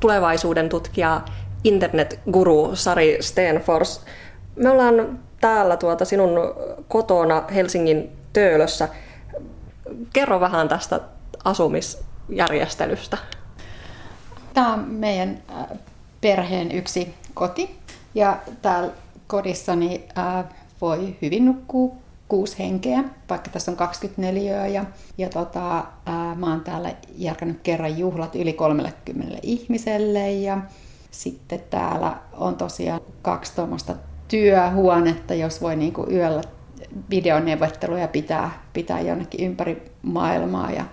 tulevaisuuden tutkija internetguru Sari Stenfors. Me ollaan täällä tuota sinun kotona Helsingin Töölössä. Kerro vähän tästä asumisjärjestelystä. Tämä on meidän äh, perheen yksi koti ja täällä kodissani äh, voi hyvin nukkua kuusi henkeä, vaikka tässä on 24 ja, ja tota, ää, mä oon täällä järkännyt kerran juhlat yli 30 ihmiselle ja sitten täällä on tosiaan kaksi tuommoista työhuonetta, jos voi niinku yöllä videoneuvotteluja pitää, pitää jonnekin ympäri maailmaa ja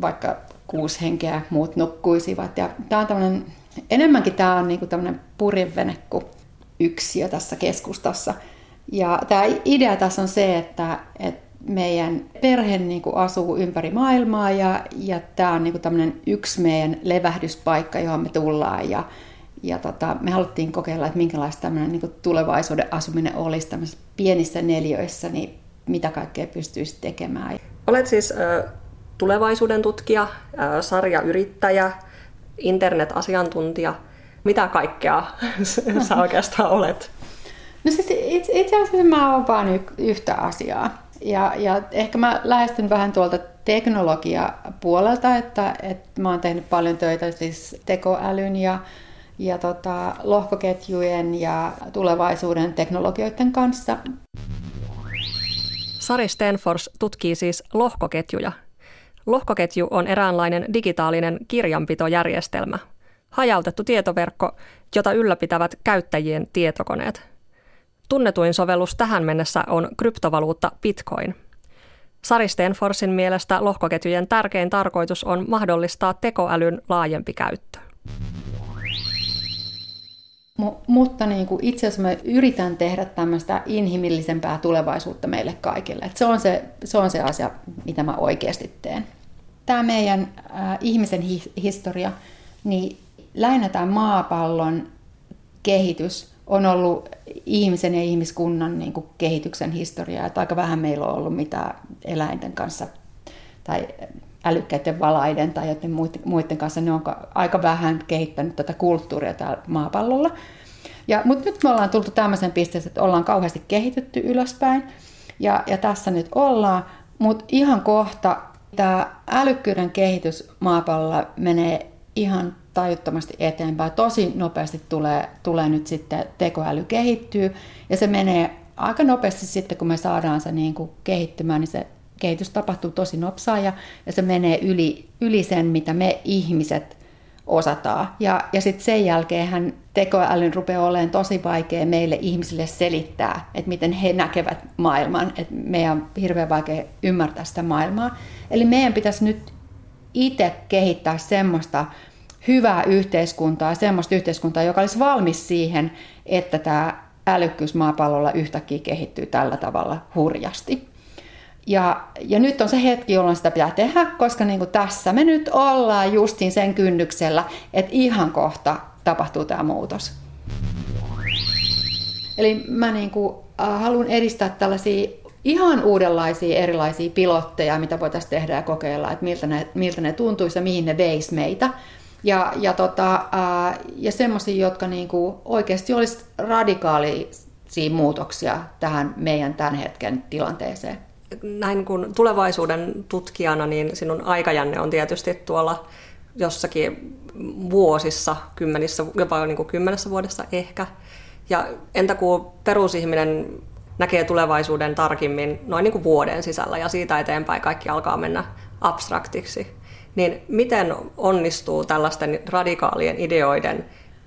vaikka kuusi henkeä muut nukkuisivat. Ja tää on tämmönen, enemmänkin tämä on niinku tämmöinen purjevene kuin yksiö tässä keskustassa – ja tämä idea tässä on se, että, että meidän perhe niin kuin asuu ympäri maailmaa ja, ja tämä on niin kuin tämmöinen yksi meidän levähdyspaikka, johon me tullaan. Ja, ja tota, me haluttiin kokeilla, että minkälaista tämmöinen niin kuin tulevaisuuden asuminen olisi tämmöisissä pienissä neljöissä, niin mitä kaikkea pystyisi tekemään. Olet siis äh, tulevaisuuden tutkija, äh, sarjayrittäjä, internet-asiantuntija. Mitä kaikkea sä oikeastaan olet? No siis itse, asiassa mä oon vaan y- yhtä asiaa. Ja, ja ehkä mä lähestyn vähän tuolta teknologia-puolelta, että, että mä oon tehnyt paljon töitä siis tekoälyn ja, ja tota, lohkoketjujen ja tulevaisuuden teknologioiden kanssa. Sari Stenfors tutkii siis lohkoketjuja. Lohkoketju on eräänlainen digitaalinen kirjanpitojärjestelmä, hajautettu tietoverkko, jota ylläpitävät käyttäjien tietokoneet – Tunnetuin sovellus tähän mennessä on kryptovaluutta Bitcoin. Sari Stenforsin mielestä lohkoketjujen tärkein tarkoitus on mahdollistaa tekoälyn laajempi käyttö. Mutta niin kuin itse asiassa mä yritän tehdä tämmöistä inhimillisempää tulevaisuutta meille kaikille. Et se, on se, se on se asia, mitä mä oikeasti teen. Tämä meidän äh, ihmisen hi- historia, niin lähinnä tämä maapallon kehitys on ollut ihmisen ja ihmiskunnan niin kuin kehityksen historiaa. Että aika vähän meillä on ollut mitään eläinten kanssa tai älykkäiden valaiden tai joten muiden kanssa. Ne on aika vähän kehittänyt tätä kulttuuria täällä maapallolla. Ja, mutta nyt me ollaan tultu tämmöisen pisteeseen, että ollaan kauheasti kehitytty ylöspäin. Ja, ja tässä nyt ollaan, mutta ihan kohta tämä älykkyyden kehitys maapallolla menee ihan tajuttomasti eteenpäin. Tosi nopeasti tulee, tulee nyt sitten tekoäly kehittyy ja se menee aika nopeasti sitten, kun me saadaan se niin kuin kehittymään, niin se kehitys tapahtuu tosi nopsaa ja, ja se menee yli, yli sen, mitä me ihmiset osataan. Ja, ja sitten sen jälkeen tekoälyn rupeaa olemaan tosi vaikea meille ihmisille selittää, että miten he näkevät maailman. Että meidän on hirveän vaikea ymmärtää sitä maailmaa. Eli meidän pitäisi nyt itse kehittää semmoista hyvää yhteiskuntaa, semmoista yhteiskuntaa, joka olisi valmis siihen, että tämä älykkyys maapallolla yhtäkkiä kehittyy tällä tavalla hurjasti. Ja, ja nyt on se hetki, jolloin sitä pitää tehdä, koska niin kuin tässä me nyt ollaan justiin sen kynnyksellä, että ihan kohta tapahtuu tämä muutos. Eli mä niin kuin, äh, haluan edistää tällaisia ihan uudenlaisia erilaisia pilotteja, mitä voitaisiin tehdä ja kokeilla, että miltä ne, miltä ne tuntuisi ja mihin ne veisi meitä. Ja, ja, tota, ää, ja semmoisia, jotka niinku oikeasti olisi radikaalisia muutoksia tähän meidän tämän hetken tilanteeseen. Näin kun tulevaisuuden tutkijana, niin sinun aikajänne on tietysti tuolla jossakin vuosissa, kymmenissä, jopa niin kuin kymmenessä vuodessa ehkä. Ja entä kun perusihminen näkee tulevaisuuden tarkemmin noin niin kuin vuoden sisällä ja siitä eteenpäin kaikki alkaa mennä abstraktiksi niin miten onnistuu tällaisten radikaalien ideoiden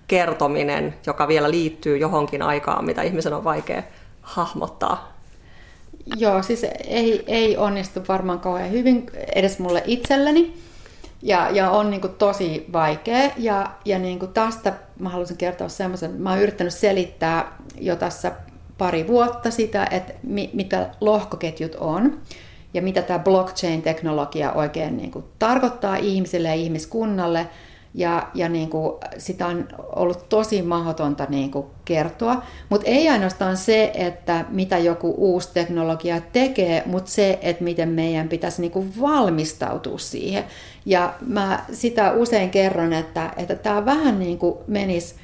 kertominen, joka vielä liittyy johonkin aikaan, mitä ihmisen on vaikea hahmottaa? Joo, siis ei, ei onnistu varmaan kauhean hyvin edes mulle itselleni. Ja, ja on niin kuin tosi vaikea. Ja, ja niin kuin tästä mä haluaisin kertoa semmoisen, mä oon yrittänyt selittää jo tässä pari vuotta sitä, että mi, mitä lohkoketjut on ja mitä tämä blockchain-teknologia oikein niin kuin tarkoittaa ihmisille ja ihmiskunnalle. ja, ja niin kuin, sitä on ollut tosi mahdotonta niin kuin kertoa. Mutta ei ainoastaan se, että mitä joku uusi teknologia tekee, mutta se, että miten meidän pitäisi niin kuin valmistautua siihen. Ja mä sitä usein kerron, että, että tämä vähän niin kuin menisi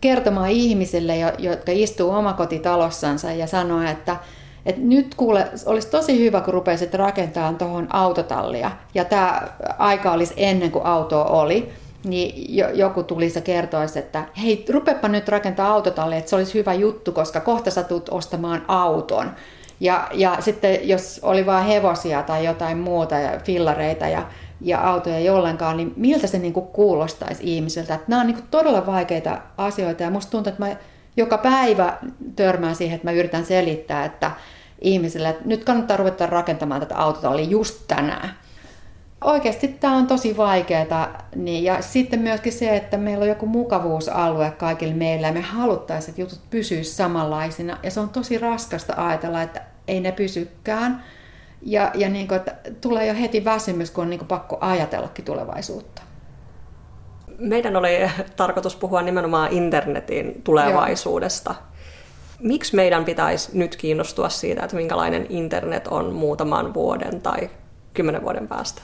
kertomaan ihmisille, jotka istuu omakotitalossansa ja sanoo, että, että nyt kuule, olisi tosi hyvä, kun rupeisit rakentamaan tuohon autotallia. Ja tämä aika olisi ennen kuin auto oli. Niin joku tulisi ja kertoisi, että hei, rupepa nyt rakentaa autotallia, että se olisi hyvä juttu, koska kohta sä tulet ostamaan auton. Ja, ja sitten jos oli vain hevosia tai jotain muuta ja fillareita ja, ja autoja ei ollenkaan, niin miltä se niin kuin kuulostaisi ihmisiltä? Että nämä on niin kuin todella vaikeita asioita ja musta tuntuu, että mä joka päivä törmään siihen, että mä yritän selittää, että ihmisille, että nyt kannattaa ruveta rakentamaan tätä autotallia just tänään. Oikeasti tämä on tosi vaikeaa. Niin, ja sitten myöskin se, että meillä on joku mukavuusalue kaikille meillä ja me haluttaisiin, että jutut pysyisivät samanlaisina. Ja se on tosi raskasta ajatella, että ei ne pysykään. Ja, ja niin kuin, että tulee jo heti väsymys, kun on niin kuin pakko ajatellakin tulevaisuutta. Meidän oli tarkoitus puhua nimenomaan internetin tulevaisuudesta. Joo. Miksi meidän pitäisi nyt kiinnostua siitä, että minkälainen internet on muutaman vuoden tai kymmenen vuoden päästä?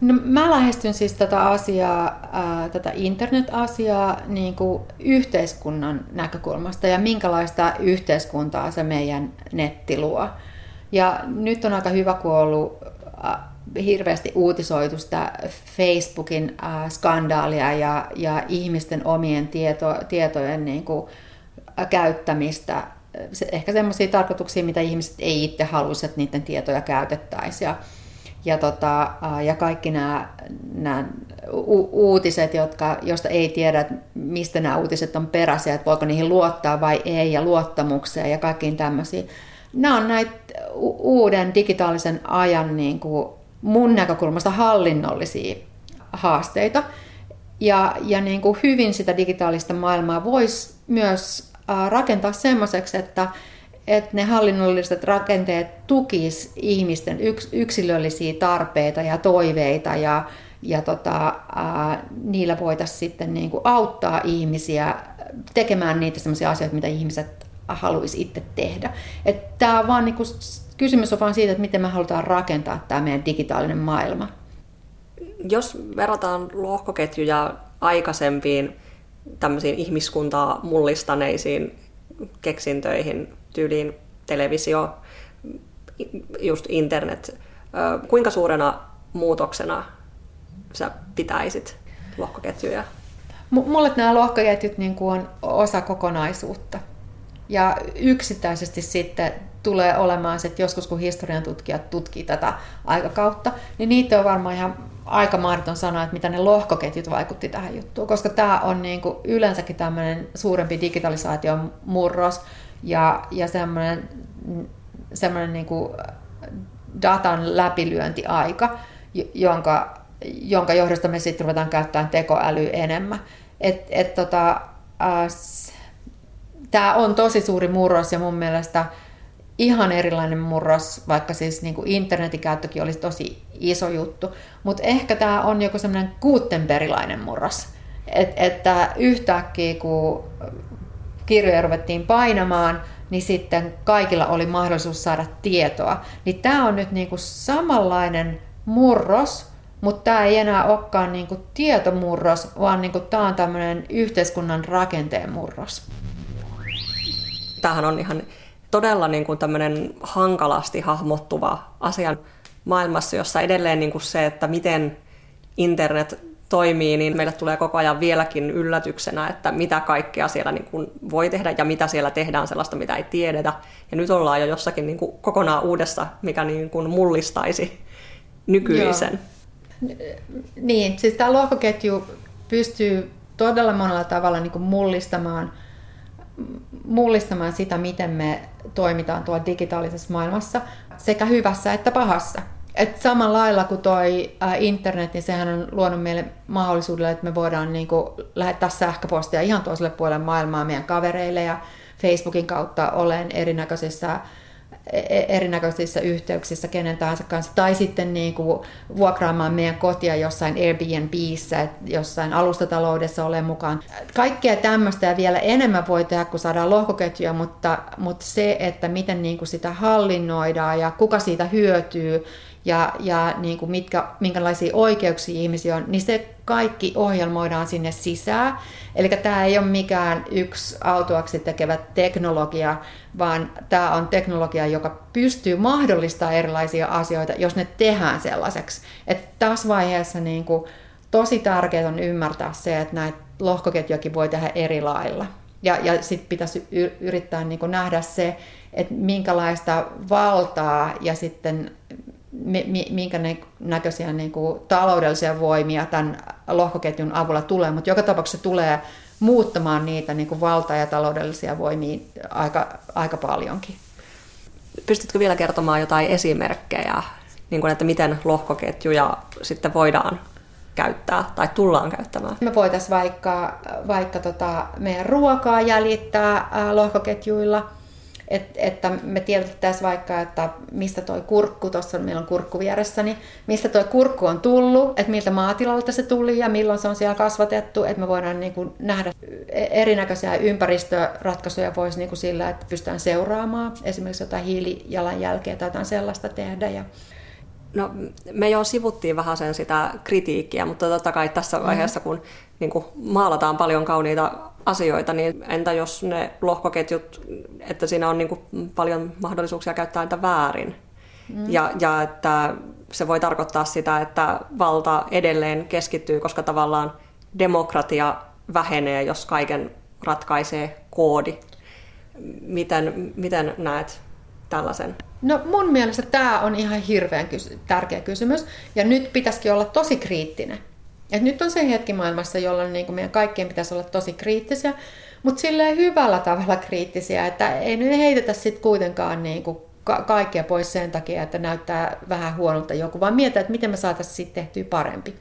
No, mä lähestyn siis tätä asiaa, ää, tätä internet-asiaa niin kuin yhteiskunnan näkökulmasta ja minkälaista yhteiskuntaa se meidän netti luo. Ja nyt on aika hyvä, kun on ollut hirveästi uutisoitu sitä Facebookin skandaalia ja, ja ihmisten omien tieto, tietojen niin kuin, käyttämistä. Ehkä semmoisia tarkoituksia, mitä ihmiset ei itse haluaisi, että niiden tietoja käytettäisiin. Ja, ja, tota, ja kaikki nämä, nämä u- uutiset, jotka, josta ei tiedä, mistä nämä uutiset on peräisiä, että voiko niihin luottaa vai ei, ja luottamukseen ja kaikkiin tämmöisiä. Nämä on näitä uuden digitaalisen ajan niin kuin mun näkökulmasta hallinnollisia haasteita. Ja, ja niin kuin hyvin sitä digitaalista maailmaa voisi myös rakentaa semmoiseksi, että, että ne hallinnolliset rakenteet tukis ihmisten yks, yksilöllisiä tarpeita ja toiveita ja, ja tota, ää, niillä voitaisiin sitten niin kuin auttaa ihmisiä tekemään niitä sellaisia asioita, mitä ihmiset haluaisi itse tehdä. Tämä on vaan niin kuin, kysymys on vaan siitä, että miten me halutaan rakentaa tämä meidän digitaalinen maailma. Jos verrataan lohkoketjuja aikaisempiin tämmöisiin ihmiskuntaa mullistaneisiin keksintöihin, tyyliin televisio, just internet. Kuinka suurena muutoksena sä pitäisit lohkoketjuja? Mulle nämä lohkoketjut niin kuin on osa kokonaisuutta. Ja yksittäisesti sitten tulee olemaan se, että joskus kun historian tutkijat tutkii tätä aikakautta, niin niitä on varmaan ihan aika mahdoton sanoa, että mitä ne lohkoketjut vaikutti tähän juttuun, koska tämä on niin kuin yleensäkin tämmöinen suurempi digitalisaation murros ja, ja semmoinen, semmoinen niin kuin datan läpilyöntiaika, jonka, jonka johdosta me sitten ruvetaan käyttämään tekoälyä enemmän. Et, et tota, äh, Tämä on tosi suuri murros ja mun mielestä ihan erilainen murros, vaikka siis niin kuin internetin käyttökin olisi tosi iso juttu. Mutta ehkä tämä on joku semmoinen Gutenbergilainen murros. Et, että yhtäkkiä kun kirjoja ruvettiin painamaan, niin sitten kaikilla oli mahdollisuus saada tietoa. Niin tämä on nyt niin kuin samanlainen murros, mutta tämä ei enää olekaan niin kuin tietomurros, vaan niin kuin tämä on tämmöinen yhteiskunnan rakenteen murros. Tämähän on ihan todella niin kuin tämmöinen hankalasti hahmottuva asia maailmassa, jossa edelleen niin kuin se, että miten internet toimii, niin meille tulee koko ajan vieläkin yllätyksenä, että mitä kaikkea siellä niin kuin voi tehdä ja mitä siellä tehdään sellaista, mitä ei tiedetä. Ja nyt ollaan jo jossakin niin kuin kokonaan uudessa, mikä niin kuin mullistaisi nykyisen. Joo. Niin, siis tämä lohkoketju pystyy todella monella tavalla niin kuin mullistamaan – mullistamaan sitä, miten me toimitaan tuolla digitaalisessa maailmassa, sekä hyvässä että pahassa. Et samalla lailla kuin toi internet, niin sehän on luonut meille mahdollisuudelle, että me voidaan niin kuin lähettää sähköpostia ihan toiselle puolelle maailmaa meidän kavereille ja Facebookin kautta olen erinäköisissä erinäköisissä yhteyksissä kenen tahansa kanssa, tai sitten niin kuin vuokraamaan meidän kotia jossain Airbnbissä, jossain alustataloudessa ole mukaan. Kaikkea tämmöistä ja vielä enemmän voi tehdä, kun saadaan lohkoketjuja, mutta, mutta se, että miten niin kuin sitä hallinnoidaan ja kuka siitä hyötyy ja, ja niin kuin mitkä, minkälaisia oikeuksia ihmisiä on, niin se kaikki ohjelmoidaan sinne sisään. Eli tämä ei ole mikään yksi autuaksi tekevä teknologia, vaan tämä on teknologia, joka pystyy mahdollistamaan erilaisia asioita, jos ne tehdään sellaiseksi. Että tässä vaiheessa niin kuin, tosi tärkeää on ymmärtää se, että näitä lohkoketjuakin voi tehdä eri lailla. Ja, ja sitten pitäisi yrittää niin nähdä se, että minkälaista valtaa ja sitten minkä näköisiä niin kuin, taloudellisia voimia tämän lohkoketjun avulla tulee, mutta joka tapauksessa tulee muuttamaan niitä niin kuin valta- ja taloudellisia voimia aika, aika paljonkin. Pystytkö vielä kertomaan jotain esimerkkejä, niin kuin, että miten lohkoketjuja sitten voidaan käyttää tai tullaan käyttämään? Me voitaisiin vaikka, vaikka tota meidän ruokaa jäljittää lohkoketjuilla – et, että me tiedettäisiin vaikka, että mistä toi kurkku, tuossa meillä on kurkku vieressäni, mistä toi kurkku on tullut, että miltä maatilalta se tuli ja milloin se on siellä kasvatettu, että me voidaan niin kuin nähdä erinäköisiä ympäristöratkaisuja voisi niin kuin sillä, että pystytään seuraamaan esimerkiksi jotain hiilijalanjälkeä tai jotain sellaista tehdä. Ja No, me jo sivuttiin vähän sen sitä kritiikkiä, mutta totta kai tässä mm-hmm. vaiheessa, kun niin kuin maalataan paljon kauniita asioita, niin entä jos ne lohkoketjut, että siinä on niin kuin paljon mahdollisuuksia käyttää niitä väärin? Mm. Ja, ja että se voi tarkoittaa sitä, että valta edelleen keskittyy, koska tavallaan demokratia vähenee, jos kaiken ratkaisee koodi. Miten, miten näet tällaisen? No mun mielestä tämä on ihan hirveän kysy- tärkeä kysymys. Ja nyt pitäisikin olla tosi kriittinen. Et nyt on se hetki maailmassa, jolloin niin meidän kaikkien pitäisi olla tosi kriittisiä, mutta silleen hyvällä tavalla kriittisiä, että ei nyt heitetä sitten kuitenkaan niin kuin ka- kaikkea pois sen takia, että näyttää vähän huonolta joku, vaan mietitä, että miten me saataisiin sitten tehtyä parempi.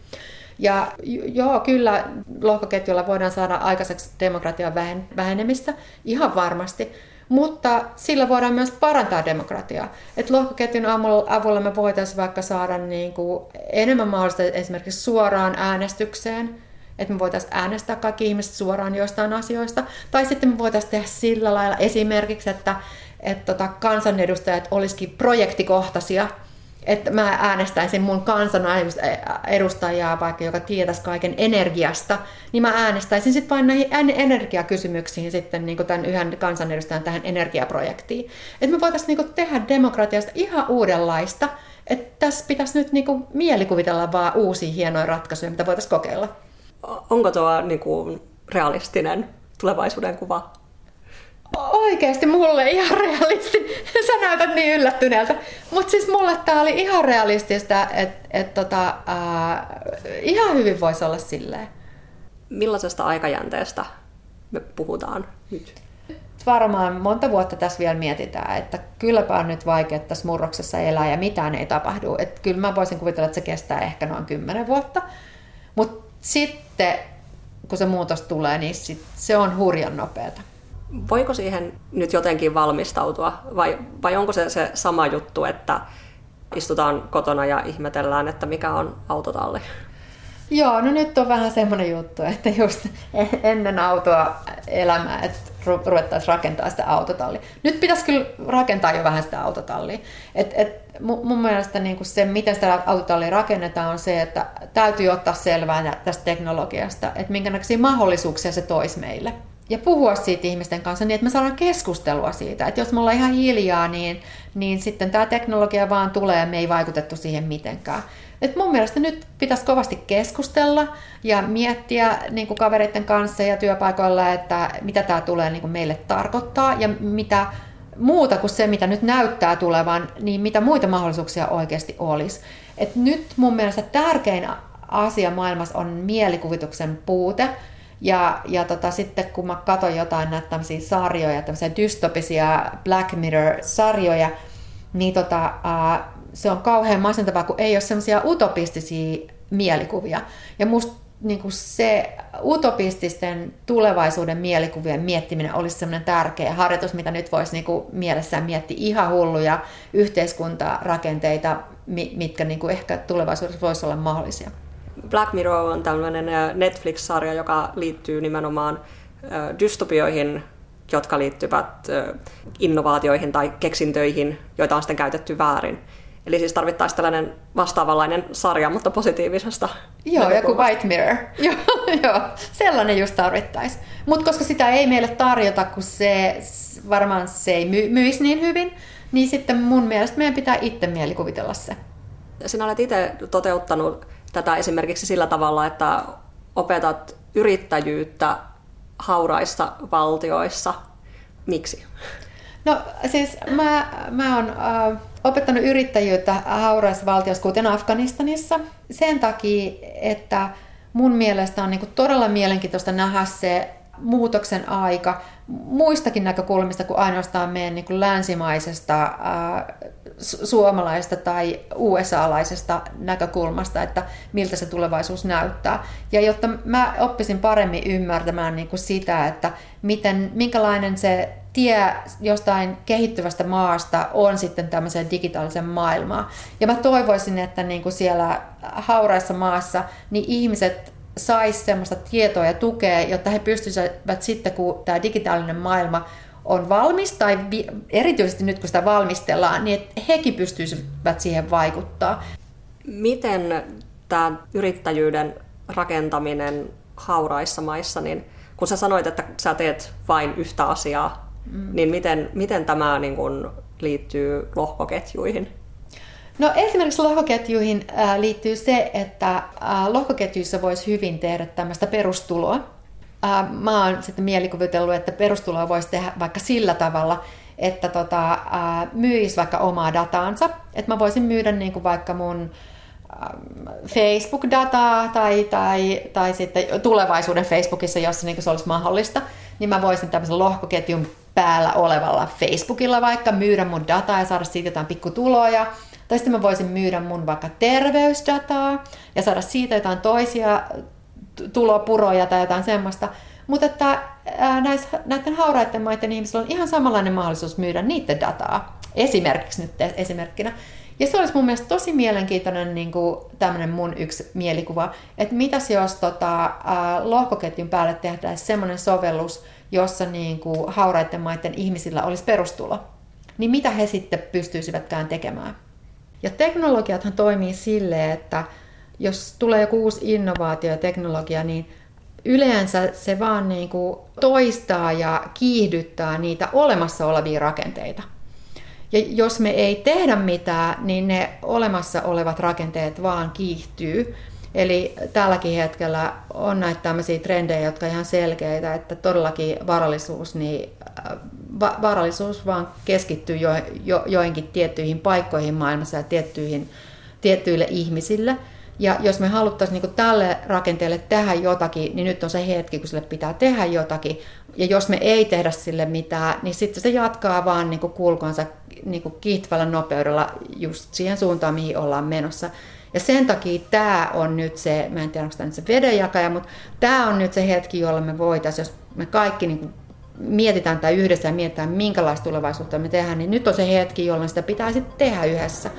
Ja joo, kyllä lohkoketjulla voidaan saada aikaiseksi demokratian vähenemistä, ihan varmasti, mutta sillä voidaan myös parantaa demokratiaa. Et lohkoketjun avulla me voitaisiin vaikka saada niin kuin enemmän mahdollista esimerkiksi suoraan äänestykseen, että me voitaisiin äänestää kaikki ihmiset suoraan joistain asioista. Tai sitten me voitaisiin tehdä sillä lailla esimerkiksi, että, että tota, kansanedustajat olisikin projektikohtaisia – että mä äänestäisin mun kansanedustajaa vaikka, joka tietäisi kaiken energiasta, niin mä äänestäisin sitten vain näihin energiakysymyksiin sitten niin tämän yhden kansanedustajan tähän energiaprojektiin. Että me voitaisiin niin tehdä demokratiasta ihan uudenlaista, että tässä pitäisi nyt niin mielikuvitella vaan uusia hienoja ratkaisuja, mitä voitaisiin kokeilla. Onko tuo niin realistinen tulevaisuuden kuva? Oikeasti mulle ihan realisti. Sä näytät niin yllättyneeltä. Mutta siis mulle tää oli ihan realistista, että et tota, äh, ihan hyvin voisi olla silleen. Millaisesta aikajänteestä me puhutaan nyt? Varmaan monta vuotta tässä vielä mietitään, että kylläpä on nyt vaikea tässä murroksessa elää ja mitään ei tapahdu. Et kyllä mä voisin kuvitella, että se kestää ehkä noin kymmenen vuotta. Mutta sitten kun se muutos tulee, niin sit se on hurjan nopeata. Voiko siihen nyt jotenkin valmistautua vai, vai onko se se sama juttu, että istutaan kotona ja ihmetellään, että mikä on autotalli? Joo, no nyt on vähän semmoinen juttu, että just ennen autoa elämää, että ruvettaisiin rakentaa sitä autotallia. Nyt pitäisi kyllä rakentaa jo vähän sitä autotallia. Et, et mun mielestä niin kuin se, miten sitä autotallia rakennetaan, on se, että täytyy ottaa selvää tästä teknologiasta, että minkä mahdollisuuksia se toisi meille ja puhua siitä ihmisten kanssa niin, että me saadaan keskustelua siitä. Että jos me ollaan ihan hiljaa, niin, niin sitten tämä teknologia vaan tulee ja me ei vaikutettu siihen mitenkään. Et mun mielestä nyt pitäisi kovasti keskustella ja miettiä niin kuin kavereiden kanssa ja työpaikoilla, että mitä tämä tulee niin kuin meille tarkoittaa ja mitä muuta kuin se, mitä nyt näyttää tulevan, niin mitä muita mahdollisuuksia oikeasti olisi. Et nyt mun mielestä tärkein asia maailmassa on mielikuvituksen puute ja, ja tota, sitten kun mä katson jotain näitä tämmöisiä sarjoja, tämmöisiä dystopisia Black Mirror-sarjoja, niin tota, uh, se on kauhean masentavaa, kun ei ole semmoisia utopistisia mielikuvia. Ja musta niin kuin se utopististen tulevaisuuden mielikuvien miettiminen olisi sellainen tärkeä harjoitus, mitä nyt voisi niin kuin mielessään miettiä ihan hulluja yhteiskuntarakenteita, mitkä niin kuin ehkä tulevaisuudessa voisi olla mahdollisia. Black Mirror on tämmöinen Netflix-sarja, joka liittyy nimenomaan dystopioihin, jotka liittyvät innovaatioihin tai keksintöihin, joita on sitten käytetty väärin. Eli siis tarvittaisiin tällainen vastaavanlainen sarja, mutta positiivisesta Joo, joku White Mirror. joo, joo, sellainen just tarvittaisiin. Mutta koska sitä ei meille tarjota, kun se varmaan se ei my- myisi niin hyvin, niin sitten mun mielestä meidän pitää itse mielikuvitella se. Sinä olet itse toteuttanut tätä esimerkiksi sillä tavalla, että opetat yrittäjyyttä hauraissa valtioissa. Miksi? No siis mä, mä oon äh, opettanut yrittäjyyttä hauraissa valtioissa, kuten Afganistanissa, sen takia, että mun mielestä on niin todella mielenkiintoista nähdä se muutoksen aika muistakin näkökulmista kuin ainoastaan meidän niin kuin länsimaisesta, suomalaisesta tai USA-laisesta näkökulmasta, että miltä se tulevaisuus näyttää. Ja jotta mä oppisin paremmin ymmärtämään niin kuin sitä, että miten, minkälainen se tie jostain kehittyvästä maasta on sitten tämmöiseen digitaalisen maailmaan. Ja mä toivoisin, että niin kuin siellä hauraissa maassa niin ihmiset sais semmoista tietoa ja tukea, jotta he pystyisivät sitten, kun tämä digitaalinen maailma on valmis, tai vi- erityisesti nyt kun sitä valmistellaan, niin että hekin pystyisivät siihen vaikuttaa. Miten tämä yrittäjyyden rakentaminen hauraissa maissa, niin kun sä sanoit, että sä teet vain yhtä asiaa, mm. niin miten, miten tämä niin kun liittyy lohkoketjuihin? No esimerkiksi lohkoketjuihin äh, liittyy se, että äh, lohkoketjuissa voisi hyvin tehdä tämmöistä perustuloa. Äh, mä oon sitten mielikuvitellut, että perustuloa voisi tehdä vaikka sillä tavalla, että tota, myisi vaikka omaa dataansa. Että mä voisin myydä niin kuin vaikka mun Facebook-dataa tai, tai, tai sitten tulevaisuuden Facebookissa, jossa niin se olisi mahdollista, niin mä voisin tämmöisen lohkoketjun päällä olevalla Facebookilla vaikka myydä mun dataa ja saada siitä jotain pikkutuloja. Tai sitten mä voisin myydä mun vaikka terveysdataa ja saada siitä jotain toisia tulopuroja tai jotain semmoista. Mutta että näis, näiden hauraiden maiden ihmisillä on ihan samanlainen mahdollisuus myydä niiden dataa. Esimerkiksi nyt esimerkkinä. Ja se olisi mun mielestä tosi mielenkiintoinen niin kuin tämmöinen mun yksi mielikuva, että mitäs jos tota, lohkoketjun päälle tehtäisiin semmoinen sovellus, jossa niin kuin hauraiden maiden ihmisillä olisi perustulo. Niin mitä he sitten pystyisivätkään tekemään? Ja teknologiathan toimii silleen, että jos tulee joku uusi innovaatio ja teknologia, niin yleensä se vaan niin kuin toistaa ja kiihdyttää niitä olemassa olevia rakenteita. Ja jos me ei tehdä mitään, niin ne olemassa olevat rakenteet vaan kiihtyy. Eli tälläkin hetkellä on näitä tämmöisiä trendejä, jotka ihan selkeitä, että todellakin varallisuus, niin äh, va- varallisuus vaan keskittyy jo, jo, joihinkin tiettyihin paikkoihin maailmassa ja tiettyihin, tiettyille ihmisille. Ja jos me haluttaisiin niin tälle rakenteelle tehdä jotakin, niin nyt on se hetki, kun sille pitää tehdä jotakin. Ja jos me ei tehdä sille mitään, niin sitten se jatkaa vaan niin kulkuansa niin kiihtyvällä nopeudella just siihen suuntaan, mihin ollaan menossa. Ja sen takia tämä on nyt se, mä en tiedä onko tämä nyt se vedenjakaja, mutta tämä on nyt se hetki, jolla me voitaisiin, jos me kaikki niin mietitään tämä yhdessä ja mietitään, minkälaista tulevaisuutta me tehdään, niin nyt on se hetki, jolloin sitä pitää sitten tehdä yhdessä.